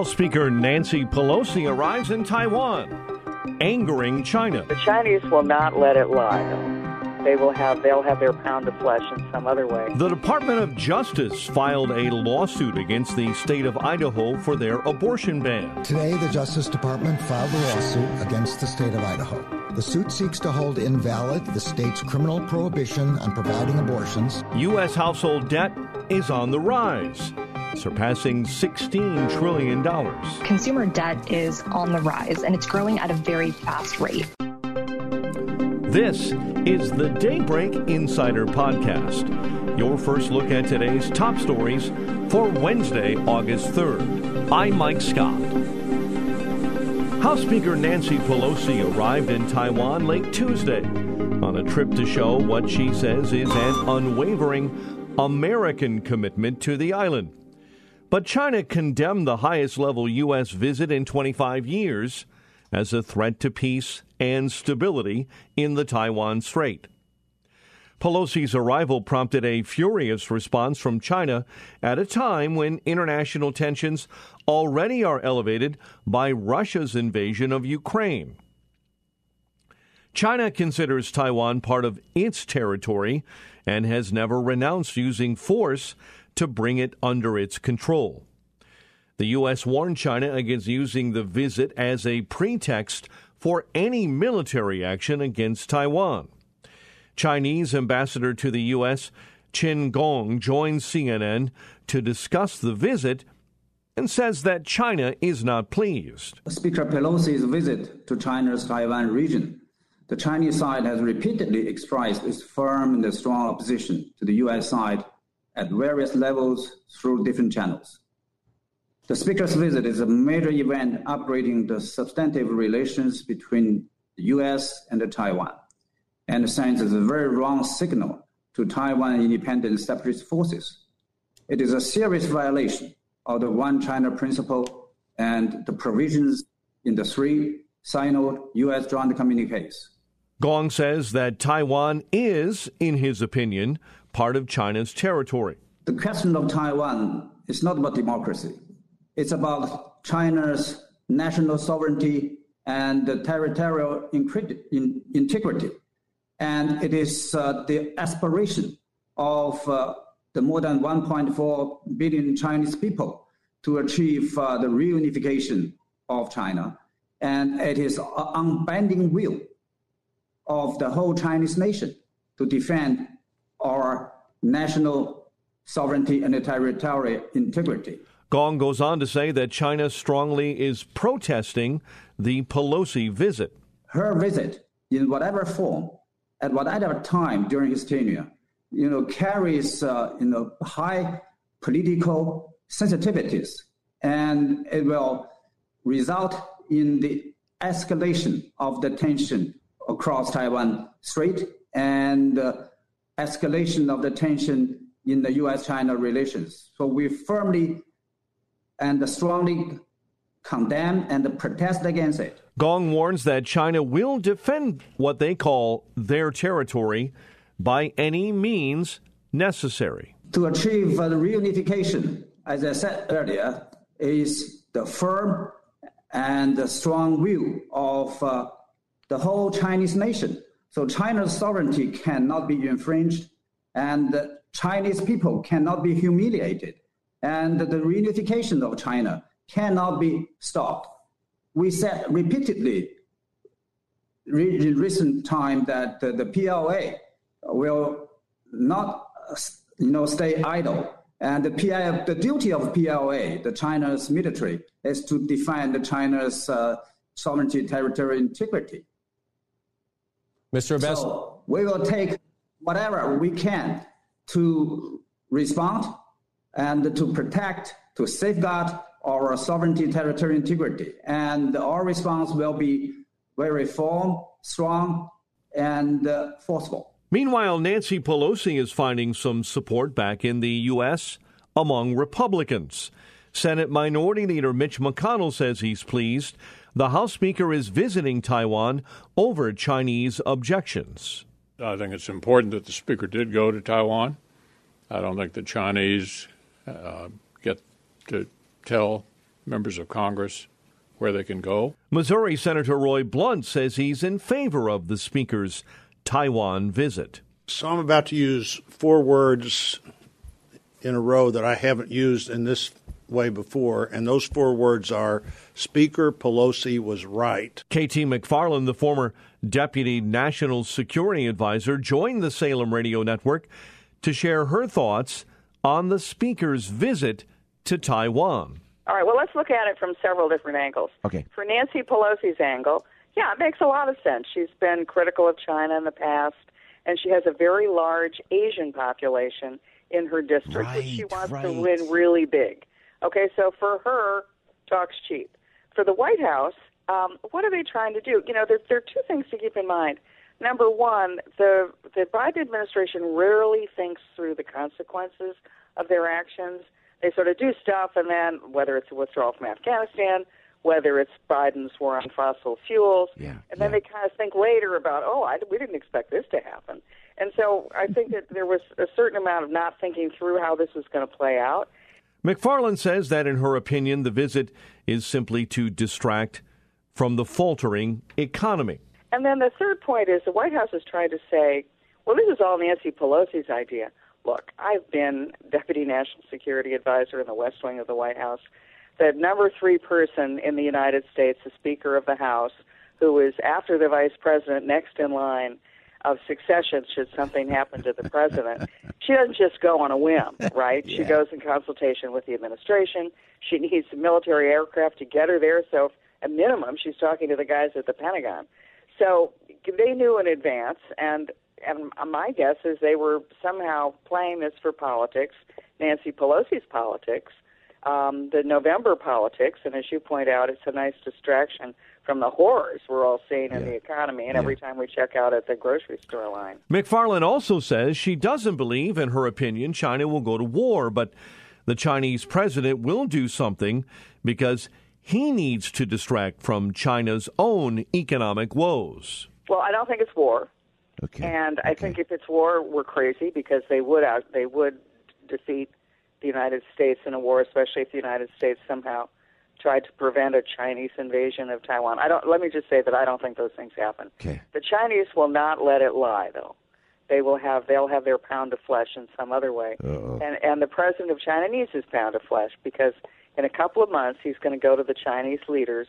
House Speaker Nancy Pelosi arrives in Taiwan, angering China. The Chinese will not let it lie. Though. They will have they'll have their pound of flesh in some other way. The Department of Justice filed a lawsuit against the state of Idaho for their abortion ban. Today, the Justice Department filed a lawsuit against the state of Idaho. The suit seeks to hold invalid the state's criminal prohibition on providing abortions. U.S. household debt is on the rise surpassing $16 trillion. Consumer debt is on the rise and it's growing at a very fast rate. This is the Daybreak Insider Podcast, your first look at today's top stories for Wednesday, August 3rd. I'm Mike Scott. House Speaker Nancy Pelosi arrived in Taiwan late Tuesday on a trip to show what she says is an unwavering American commitment to the island. But China condemned the highest level U.S. visit in 25 years as a threat to peace and stability in the Taiwan Strait. Pelosi's arrival prompted a furious response from China at a time when international tensions already are elevated by Russia's invasion of Ukraine. China considers Taiwan part of its territory and has never renounced using force to bring it under its control. The U.S. warned China against using the visit as a pretext for any military action against Taiwan. Chinese ambassador to the U.S., Qin Gang, joined CNN to discuss the visit and says that China is not pleased. Speaker Pelosi's visit to China's Taiwan region, the Chinese side has repeatedly expressed its firm and strong opposition to the U.S. side at various levels through different channels. The Speaker's visit is a major event upgrading the substantive relations between the U.S. and Taiwan, and sends a very wrong signal to Taiwan independent separatist forces. It is a serious violation of the One China principle and the provisions in the three Sino U.S. joint communiques. Gang says that Taiwan is, in his opinion, part of China's territory. The question of Taiwan is not about democracy. It's about China's national sovereignty and territorial integrity. And it is uh, the aspiration of uh, the more than 1.4 billion Chinese people to achieve uh, the reunification of China. And it is an unbending will of the whole Chinese nation to defend our national sovereignty and territorial integrity. Gang goes on to say that China strongly is protesting the Pelosi visit. Her visit, in whatever form, at whatever time during his tenure, you know, carries uh, you know high political sensitivities, and it will result in the escalation of the tension across Taiwan Strait and uh, escalation of the tension in the U.S. China relations. So we firmly and strongly condemn and protest against it. Gang warns that China will defend what they call their territory by any means necessary. To achieve the reunification, as I said earlier, is the firm and the strong will of uh, the whole Chinese nation. So China's sovereignty cannot be infringed, and the Chinese people cannot be humiliated, and the reunification of China cannot be stopped. We said repeatedly in recent time that the PLA will not, you know, stay idle. And the, PLA, the duty of PLA, the China's military, is to defend China's uh, sovereignty, territorial integrity. Mr. Abbas. So we will take whatever we can to respond and to protect, to safeguard our sovereignty, territorial integrity. And our response will be very firm, strong, and uh, forceful. Meanwhile, Nancy Pelosi is finding some support back in the U.S. among Republicans. Senate Minority Leader Mitch McConnell says he's pleased the House Speaker is visiting Taiwan over Chinese objections. I think it's important that the Speaker did go to Taiwan. I don't think the Chinese uh, get to tell members of Congress where they can go. Missouri Senator Roy Blunt says he's in favor of the Speaker's Taiwan visit. So I'm about to use four words in a row that I haven't used in this way before, and those four words are Speaker Pelosi was right. KT McFarland, the former Deputy National Security Advisor, joined the Salem Radio Network to share her thoughts on the Speaker's visit to Taiwan. All right, well, let's look at it from several different angles. Okay. For Nancy Pelosi's angle, yeah, it makes a lot of sense. She's been critical of China in the past, and she has a very large Asian population in her district, right, which she wants right. to win really big. Okay, so for her, talk's cheap. For the White House, um, what are they trying to do? You know, there, there are two things to keep in mind. Number one, the the Biden administration rarely thinks through the consequences of their actions. They sort of do stuff, and then whether it's a withdrawal from Afghanistan, whether it's Biden's war on fossil fuels, Yeah, and then they kind of think later about, oh, I, we didn't expect this to happen. And so I think that there was a certain amount of not thinking through how this was going to play out. McFarland says that, in her opinion, the visit is simply to distract from the faltering economy. And then the third point is the White House is trying to say, well, this is all Nancy Pelosi's idea. Look, I've been Deputy National Security Advisor in the West Wing of the White House. The number three person in the United States, the Speaker of the House, who is after the Vice President, next in line of succession should something happen to the President. she doesn't just go on a whim, right? She goes in consultation with the administration. She needs military aircraft to get her there. So, at minimum, she's talking to the guys at the Pentagon. So they knew in advance, and and my guess is they were somehow playing this for politics, Nancy Pelosi's politics, um, the November politics, and as you point out, it's a nice distraction from the horrors we're all seeing in the economy, and every time we check out at the grocery store line. McFarland also says she doesn't believe, in her opinion, China will go to war, but the Chinese president will do something because he needs to distract from China's own economic woes. Well, I don't think it's war. Okay. And I think if it's war, we're crazy because they would out they would defeat the United States in a war, especially if the United States somehow tried to prevent a Chinese invasion of Taiwan. I don't. Let me just say that I don't think those things happen. Okay. The Chinese will not let it lie, though. They will have they'll have their pound of flesh in some other way. And and the president of China needs his pound of flesh because in a couple of months he's going to go to the Chinese leaders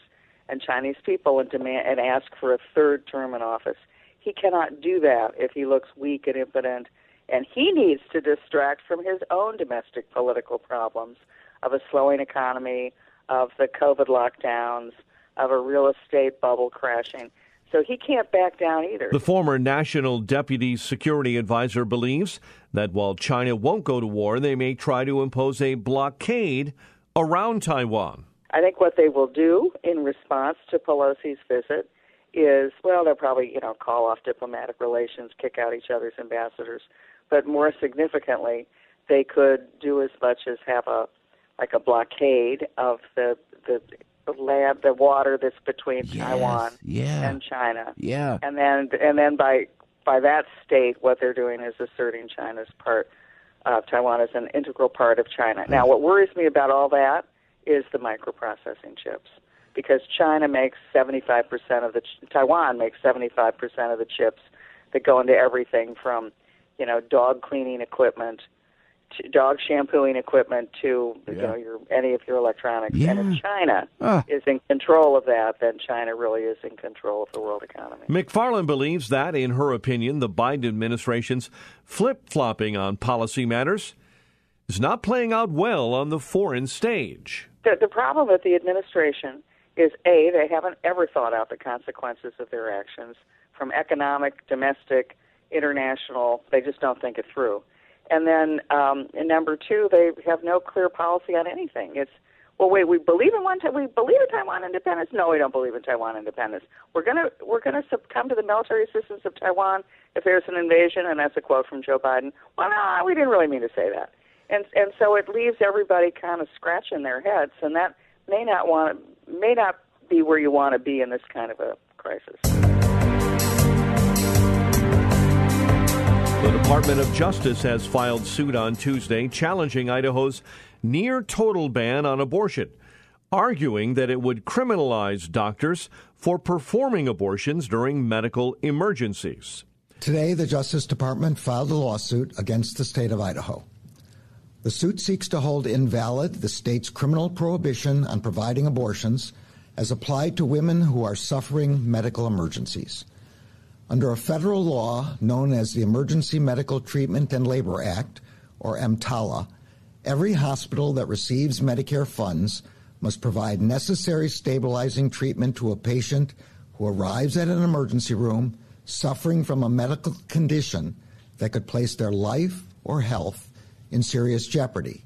and Chinese people and demand and ask for a third term in office. He cannot do that if he looks weak and impotent, and he needs to distract from his own domestic political problems of a slowing economy, of the COVID lockdowns, of a real estate bubble crashing. So he can't back down either. The former National Deputy Security Advisor believes that while China won't go to war, they may try to impose a blockade around Taiwan. I think what they will do in response to Pelosi's visit is, well, they'll probably, you know, call off diplomatic relations, kick out each other's ambassadors, but more significantly, they could do as much as have a like a blockade of the the land, the water that's between Yes, Taiwan yeah. and China, Yeah. and then and then by by that state, what they're doing is asserting China's part uh, Taiwan is an integral part of China. Now, what worries me about all that is the microprocessing chips, because China makes 75% of the ch- Taiwan makes 75% of the chips that go into everything from, you know, dog cleaning equipment, to dog shampooing equipment to you know your any of your electronics. And Yeah. if China Ah. is in control of that, then China really is in control of the world economy. McFarland believes that, in her opinion, the Biden administration's flip flopping on policy matters is not playing out well on the foreign stage. the, the problem with the administration is a they haven't ever thought out the consequences of their actions from economic, domestic, international. They just don't think it through, And then um, and number two, they have no clear policy on anything. It's well, wait, we believe in one. We believe in Taiwan independence. No, we don't believe in Taiwan independence. We're gonna we're gonna succumb to the military assistance of Taiwan if there's an invasion, and that's a quote from Joe Biden. Well, no, we didn't really mean to say that. And and so it leaves everybody kind of scratching their heads, and that may not want may not be where you want to be in this kind of a crisis. Department of Justice has filed suit on Tuesday challenging Idaho's near total ban on abortion, arguing that it would criminalize doctors for performing abortions during medical emergencies. Today, the Justice Department filed a lawsuit against the state of Idaho. The suit seeks to hold invalid the state's criminal prohibition on providing abortions as applied to women who are suffering medical emergencies. Under a federal law known as the Emergency Medical Treatment and Labor Act, or EMTALA, every hospital that receives Medicare funds must provide necessary stabilizing treatment to a patient who arrives at an emergency room suffering from a medical condition that could place their life or health in serious jeopardy.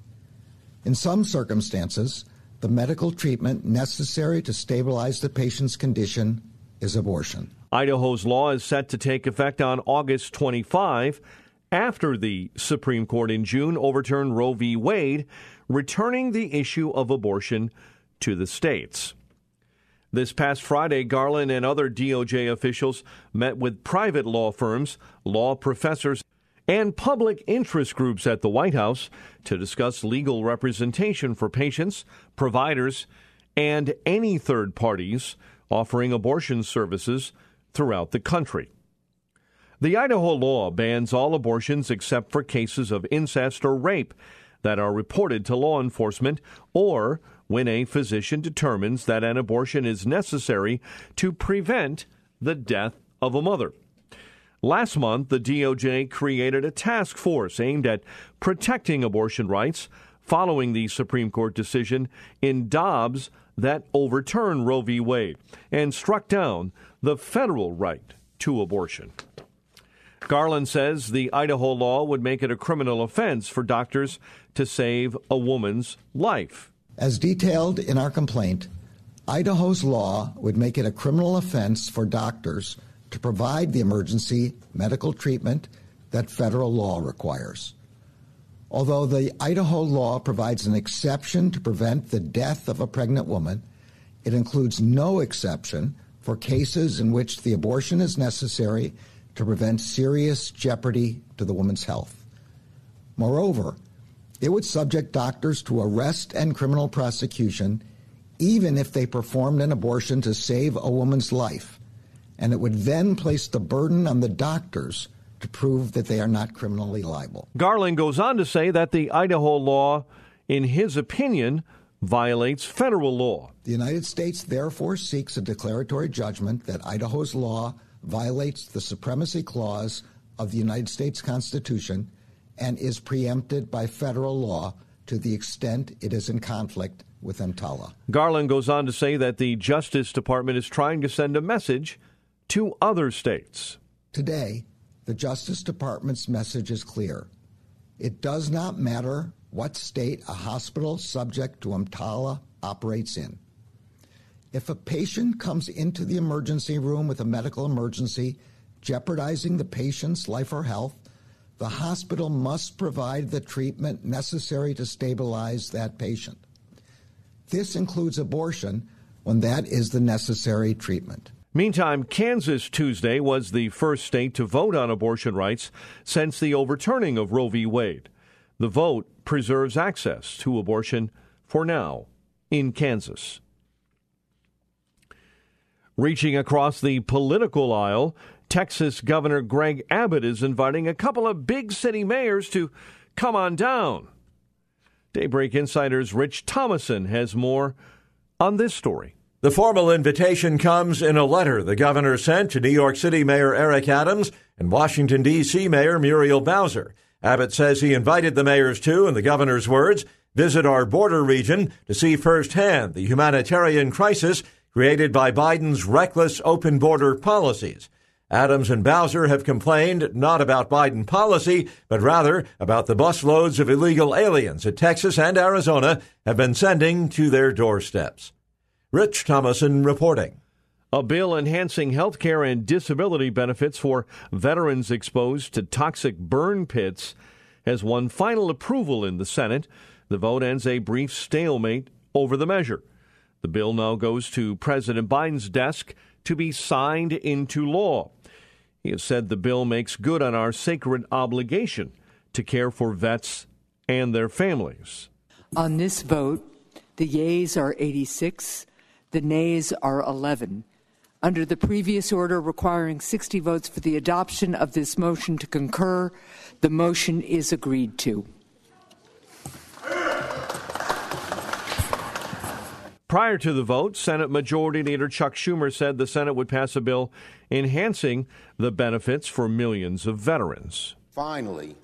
In some circumstances, the medical treatment necessary to stabilize the patient's condition is abortion. Idaho's law is set to take effect on August 25 after the Supreme Court in June overturned Roe v. Wade, returning the issue of abortion to the states. This past Friday, Garland and other DOJ officials met with private law firms, law professors, and public interest groups at the White House to discuss legal representation for patients, providers, and any third parties offering abortion services throughout the country. The Idaho law bans all abortions except for cases of incest or rape that are reported to law enforcement or when a physician determines that an abortion is necessary to prevent the death of a mother. Last month, the DOJ created a task force aimed at protecting abortion rights following the Supreme Court decision in Dobbs that overturned Roe v. Wade and struck down the federal right to abortion. Garland says the Idaho law would make it a criminal offense for doctors to save a woman's life. As detailed in our complaint, Idaho's law would make it a criminal offense for doctors to provide the emergency medical treatment that federal law requires. Although the Idaho law provides an exception to prevent the death of a pregnant woman, it includes no exception for cases in which the abortion is necessary to prevent serious jeopardy to the woman's health. Moreover, it would subject doctors to arrest and criminal prosecution even if they performed an abortion to save a woman's life, and it would then place the burden on the doctors to prove that they are not criminally liable. Garland goes on to say that the Idaho law, in his opinion, violates federal law. The United States therefore seeks a declaratory judgment that Idaho's law violates the Supremacy Clause of the United States Constitution and is preempted by federal law to the extent it is in conflict with EMTALA. Garland goes on to say that the Justice Department is trying to send a message to other states. Today, the Justice Department's message is clear. It does not matter what state a hospital subject to EMTALA operates in. If a patient comes into the emergency room with a medical emergency jeopardizing the patient's life or health, the hospital must provide the treatment necessary to stabilize that patient. This includes abortion when that is the necessary treatment. Meantime, Kansas Tuesday was the first state to vote on abortion rights since the overturning of Roe v. Wade. The vote preserves access to abortion for now in Kansas. Reaching across the political aisle, Texas Governor Greg Abbott is inviting a couple of big city mayors to come on down. Daybreak Insider's Rich Thomason has more on this story. The formal invitation comes in a letter the governor sent to New York City Mayor Eric Adams and Washington, D.C. Mayor Muriel Bowser. Abbott says he invited the mayors to, in the governor's words, visit our border region to see firsthand the humanitarian crisis created by Biden's reckless open border policies. Adams and Bowser have complained not about Biden policy, but rather about the busloads of illegal aliens that Texas and Arizona have been sending to their doorsteps. Rich Thomason reporting. A bill enhancing health care and disability benefits for veterans exposed to toxic burn pits has won final approval in the Senate. The vote ends a brief stalemate over the measure. The bill now goes to President Biden's desk to be signed into law. He has said the bill makes good on our sacred obligation to care for vets and their families. On this vote, the yeas are 86, the nays are 11. Under the previous order requiring 60 votes for the adoption of this motion to concur, the motion is agreed to. Prior to the vote, Senate Majority Leader Chuck Schumer said the Senate would pass a bill enhancing the benefits for millions of veterans. Finally,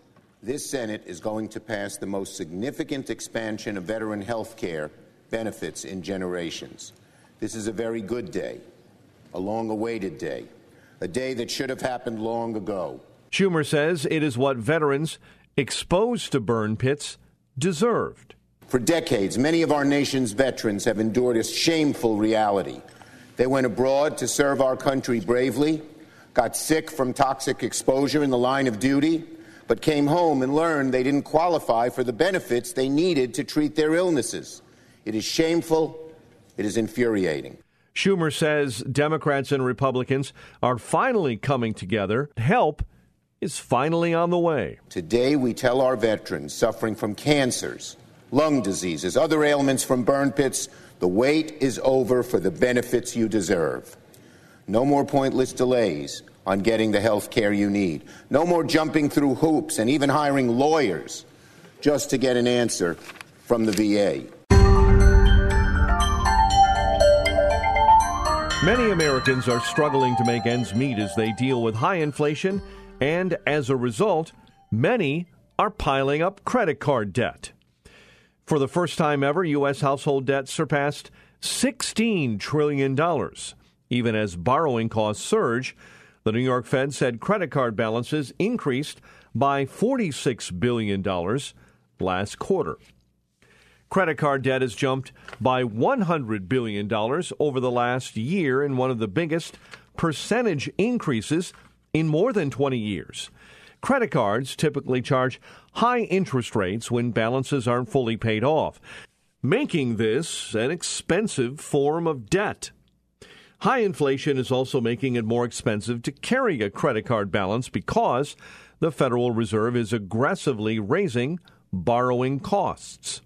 this Senate is going to pass the most significant expansion of veteran health care benefits in generations. This is a very good day, a long awaited day, a day that should have happened long ago. Schumer says it is what veterans exposed to burn pits deserved. For decades, many of our nation's veterans have endured a shameful reality. They went abroad to serve our country bravely, got sick from toxic exposure in the line of duty, but came home and learned they didn't qualify for the benefits they needed to treat their illnesses. It is shameful. It is infuriating. Schumer says Democrats and Republicans are finally coming together. Help is finally on the way. Today, we tell our veterans suffering from cancers, lung diseases, other ailments from burn pits, the wait is over for the benefits you deserve. No more pointless delays on getting the health care you need. No more jumping through hoops and even hiring lawyers just to get an answer from the VA. Many Americans are struggling to make ends meet as they deal with high inflation, and as a result, many are piling up credit card debt. For the first time ever, U.S. household debt surpassed $16 trillion. Even as borrowing costs surge, the New York Fed said credit card balances increased by $46 billion last quarter. Credit card debt has jumped by $100 billion over the last year in one of the biggest percentage increases in more than 20 years. Credit cards typically charge high interest rates when balances aren't fully paid off, making this an expensive form of debt. High inflation is also making it more expensive to carry a credit card balance because the Federal Reserve is aggressively raising borrowing costs.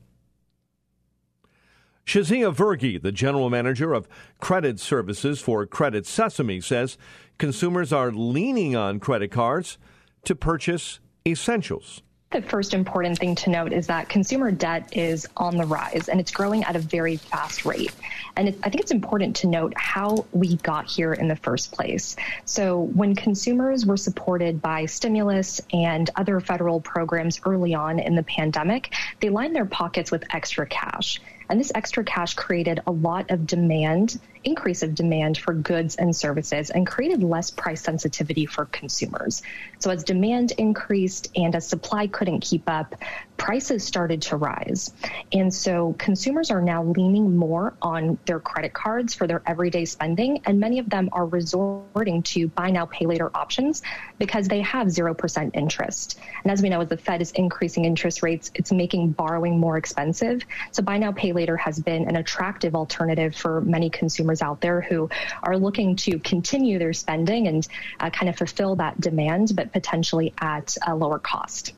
Shazia Verghee, the general manager of credit services for Credit Sesame, says consumers are leaning on credit cards to purchase essentials. The first important thing to note is that consumer debt is on the rise and it's growing at a very fast rate. And it, I think it's important to note how we got here in the first place. So, when consumers were supported by stimulus and other federal programs early on in the pandemic, they lined their pockets with extra cash. And this extra cash created a lot of demand, increase of demand for goods and services, and created less price sensitivity for consumers. So as demand increased and as supply couldn't keep up, prices started to rise. And so consumers are now leaning more on their credit cards for their everyday spending, and many of them are resorting to buy now, pay later options because they have 0% interest. And as we know, as the Fed is increasing interest rates, it's making borrowing more expensive. So buy now, pay later has been an attractive alternative for many consumers out there who are looking to continue their spending and uh, kind of fulfill that demand, but potentially at a lower cost.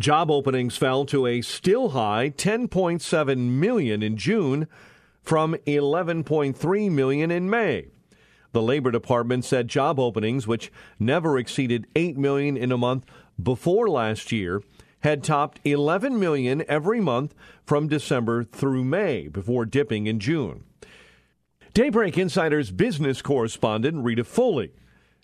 Job openings fell to a still high 10.7 million in June from 11.3 million in May. The Labor Department said job openings, which never exceeded 8 million in a month before last year, had topped 11 million every month from December through May before dipping in June. Daybreak Insider's business correspondent Rita Foley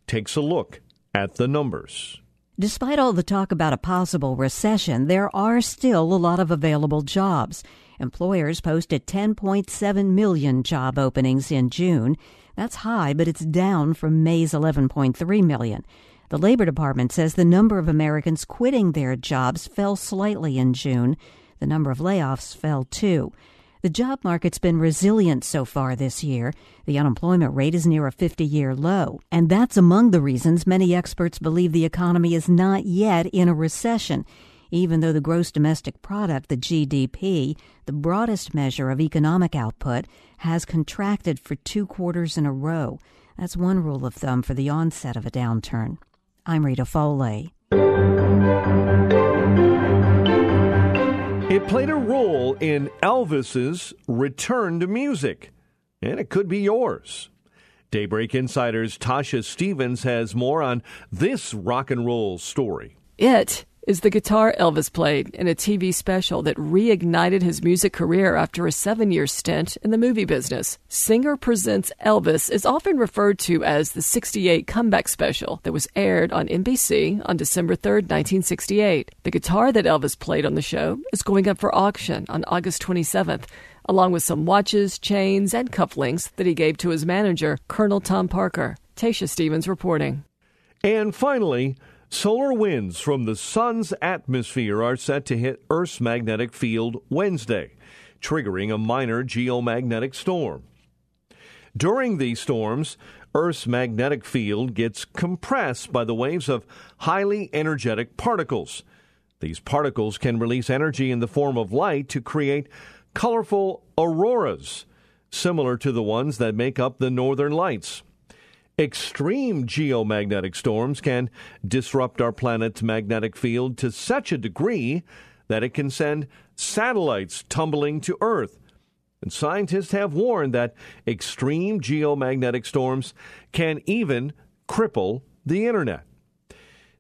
takes a look at the numbers. Despite all the talk about a possible recession, there are still a lot of available jobs. Employers posted 10.7 million job openings in June. That's high, but it's down from May's 11.3 million. The Labor Department says the number of Americans quitting their jobs fell slightly in June. The number of layoffs fell too. The job market's been resilient so far this year. The unemployment rate is near a 50 year low. And that's among the reasons many experts believe the economy is not yet in a recession, even though the gross domestic product, the GDP, the broadest measure of economic output, has contracted for two quarters in a row. That's one rule of thumb for the onset of a downturn. I'm Rita Foley. It played a role in Elvis's return to music, and it could be yours. Daybreak Insider's Tasha Stevens has more on this rock and roll story. It is the guitar Elvis played in a TV special that reignited his music career after a seven year stint in the movie business. Singer Presents Elvis is often referred to as the 68 comeback special that was aired on NBC on December 3, 1968. The guitar that Elvis played on the show is going up for auction on August 27th along with some watches, chains, and cufflinks that he gave to his manager, Colonel Tom Parker. Tasha Stevens reporting. And finally, Solar winds from the sun's atmosphere are set to hit Earth's magnetic field Wednesday, triggering a minor geomagnetic storm. During these storms, Earth's magnetic field gets compressed by the waves of highly energetic particles. These particles can release energy in the form of light to create colorful auroras, similar to the ones that make up the northern lights. Extreme geomagnetic storms can disrupt our planet's magnetic field to such a degree that it can send satellites tumbling to Earth. And scientists have warned that extreme geomagnetic storms can even cripple the internet.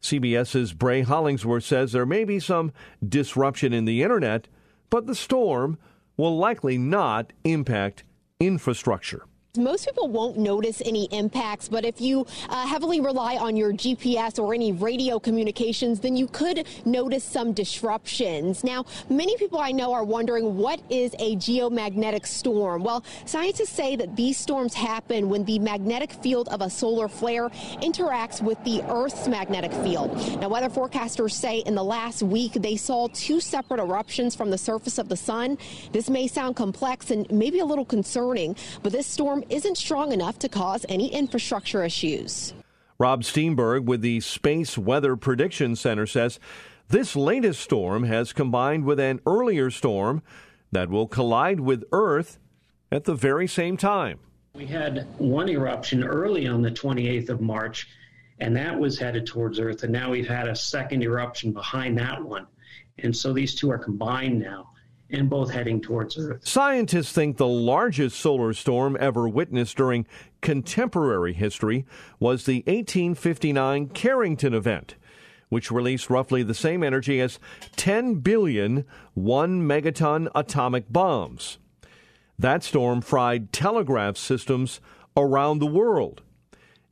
CBS's Bray Hollingsworth says there may be some disruption in the internet, but the storm will likely not impact infrastructure. Most people won't notice any impacts, but if you uh, heavily rely on your GPS or any radio communications, then you could notice some disruptions. Now, many people I know are wondering what is a geomagnetic storm? Well, scientists say that these storms happen when the magnetic field of a solar flare interacts with the Earth's magnetic field. Now, weather forecasters say in the last week they saw two separate eruptions from the surface of the sun. This may sound complex and maybe a little concerning, but this storm isn't strong enough to cause any infrastructure issues. Rob Steenburgh with the Space Weather Prediction Center says this latest storm has combined with an earlier storm that will collide with Earth at the very same time. We had one eruption early on the 28th of March, and that was headed towards Earth. And now we've had a second eruption behind that one. And so these two are combined now and both heading towards Earth. Scientists think the largest solar storm ever witnessed during contemporary history was the 1859 Carrington event, which released roughly the same energy as 10 billion one megaton atomic bombs. That storm fried telegraph systems around the world.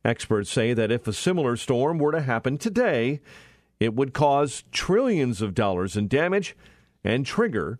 Experts say that if a similar storm were to happen today, it would cause trillions of dollars in damage and trigger